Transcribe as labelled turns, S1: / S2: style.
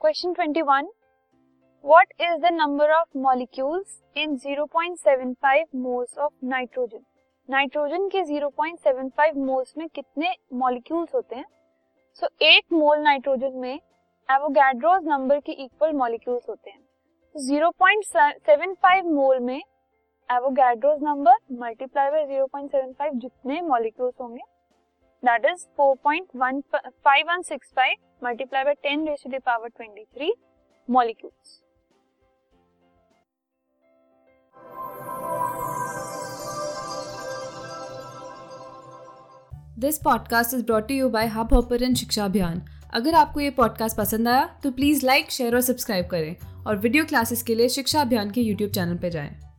S1: Question 21 what is the number of molecules in 0.75 moles of nitrogen nitrogen के 0.75 moles में कितने molecules होते हैं? सो so, एक मोल नाइट्रोजन में एवोगैड्रोस नंबर के इक्वल मॉलिक्यूल्स होते हैं. 0.75 मोल में एवोगैड्रोस नंबर मल्टीप्लाई बाय 0.75 जितने मॉलिक्यूल्स होंगे that is 4.5165 multiply by 10 raise to the power 23 molecules
S2: this podcast is brought you by Hubhopper शिक्षा अभियान अगर आपको ये पॉडकास्ट पसंद आया तो प्लीज़ लाइक शेयर और सब्सक्राइब करें और वीडियो क्लासेस के लिए शिक्षा अभियान के यूट्यूब चैनल पर जाएँ।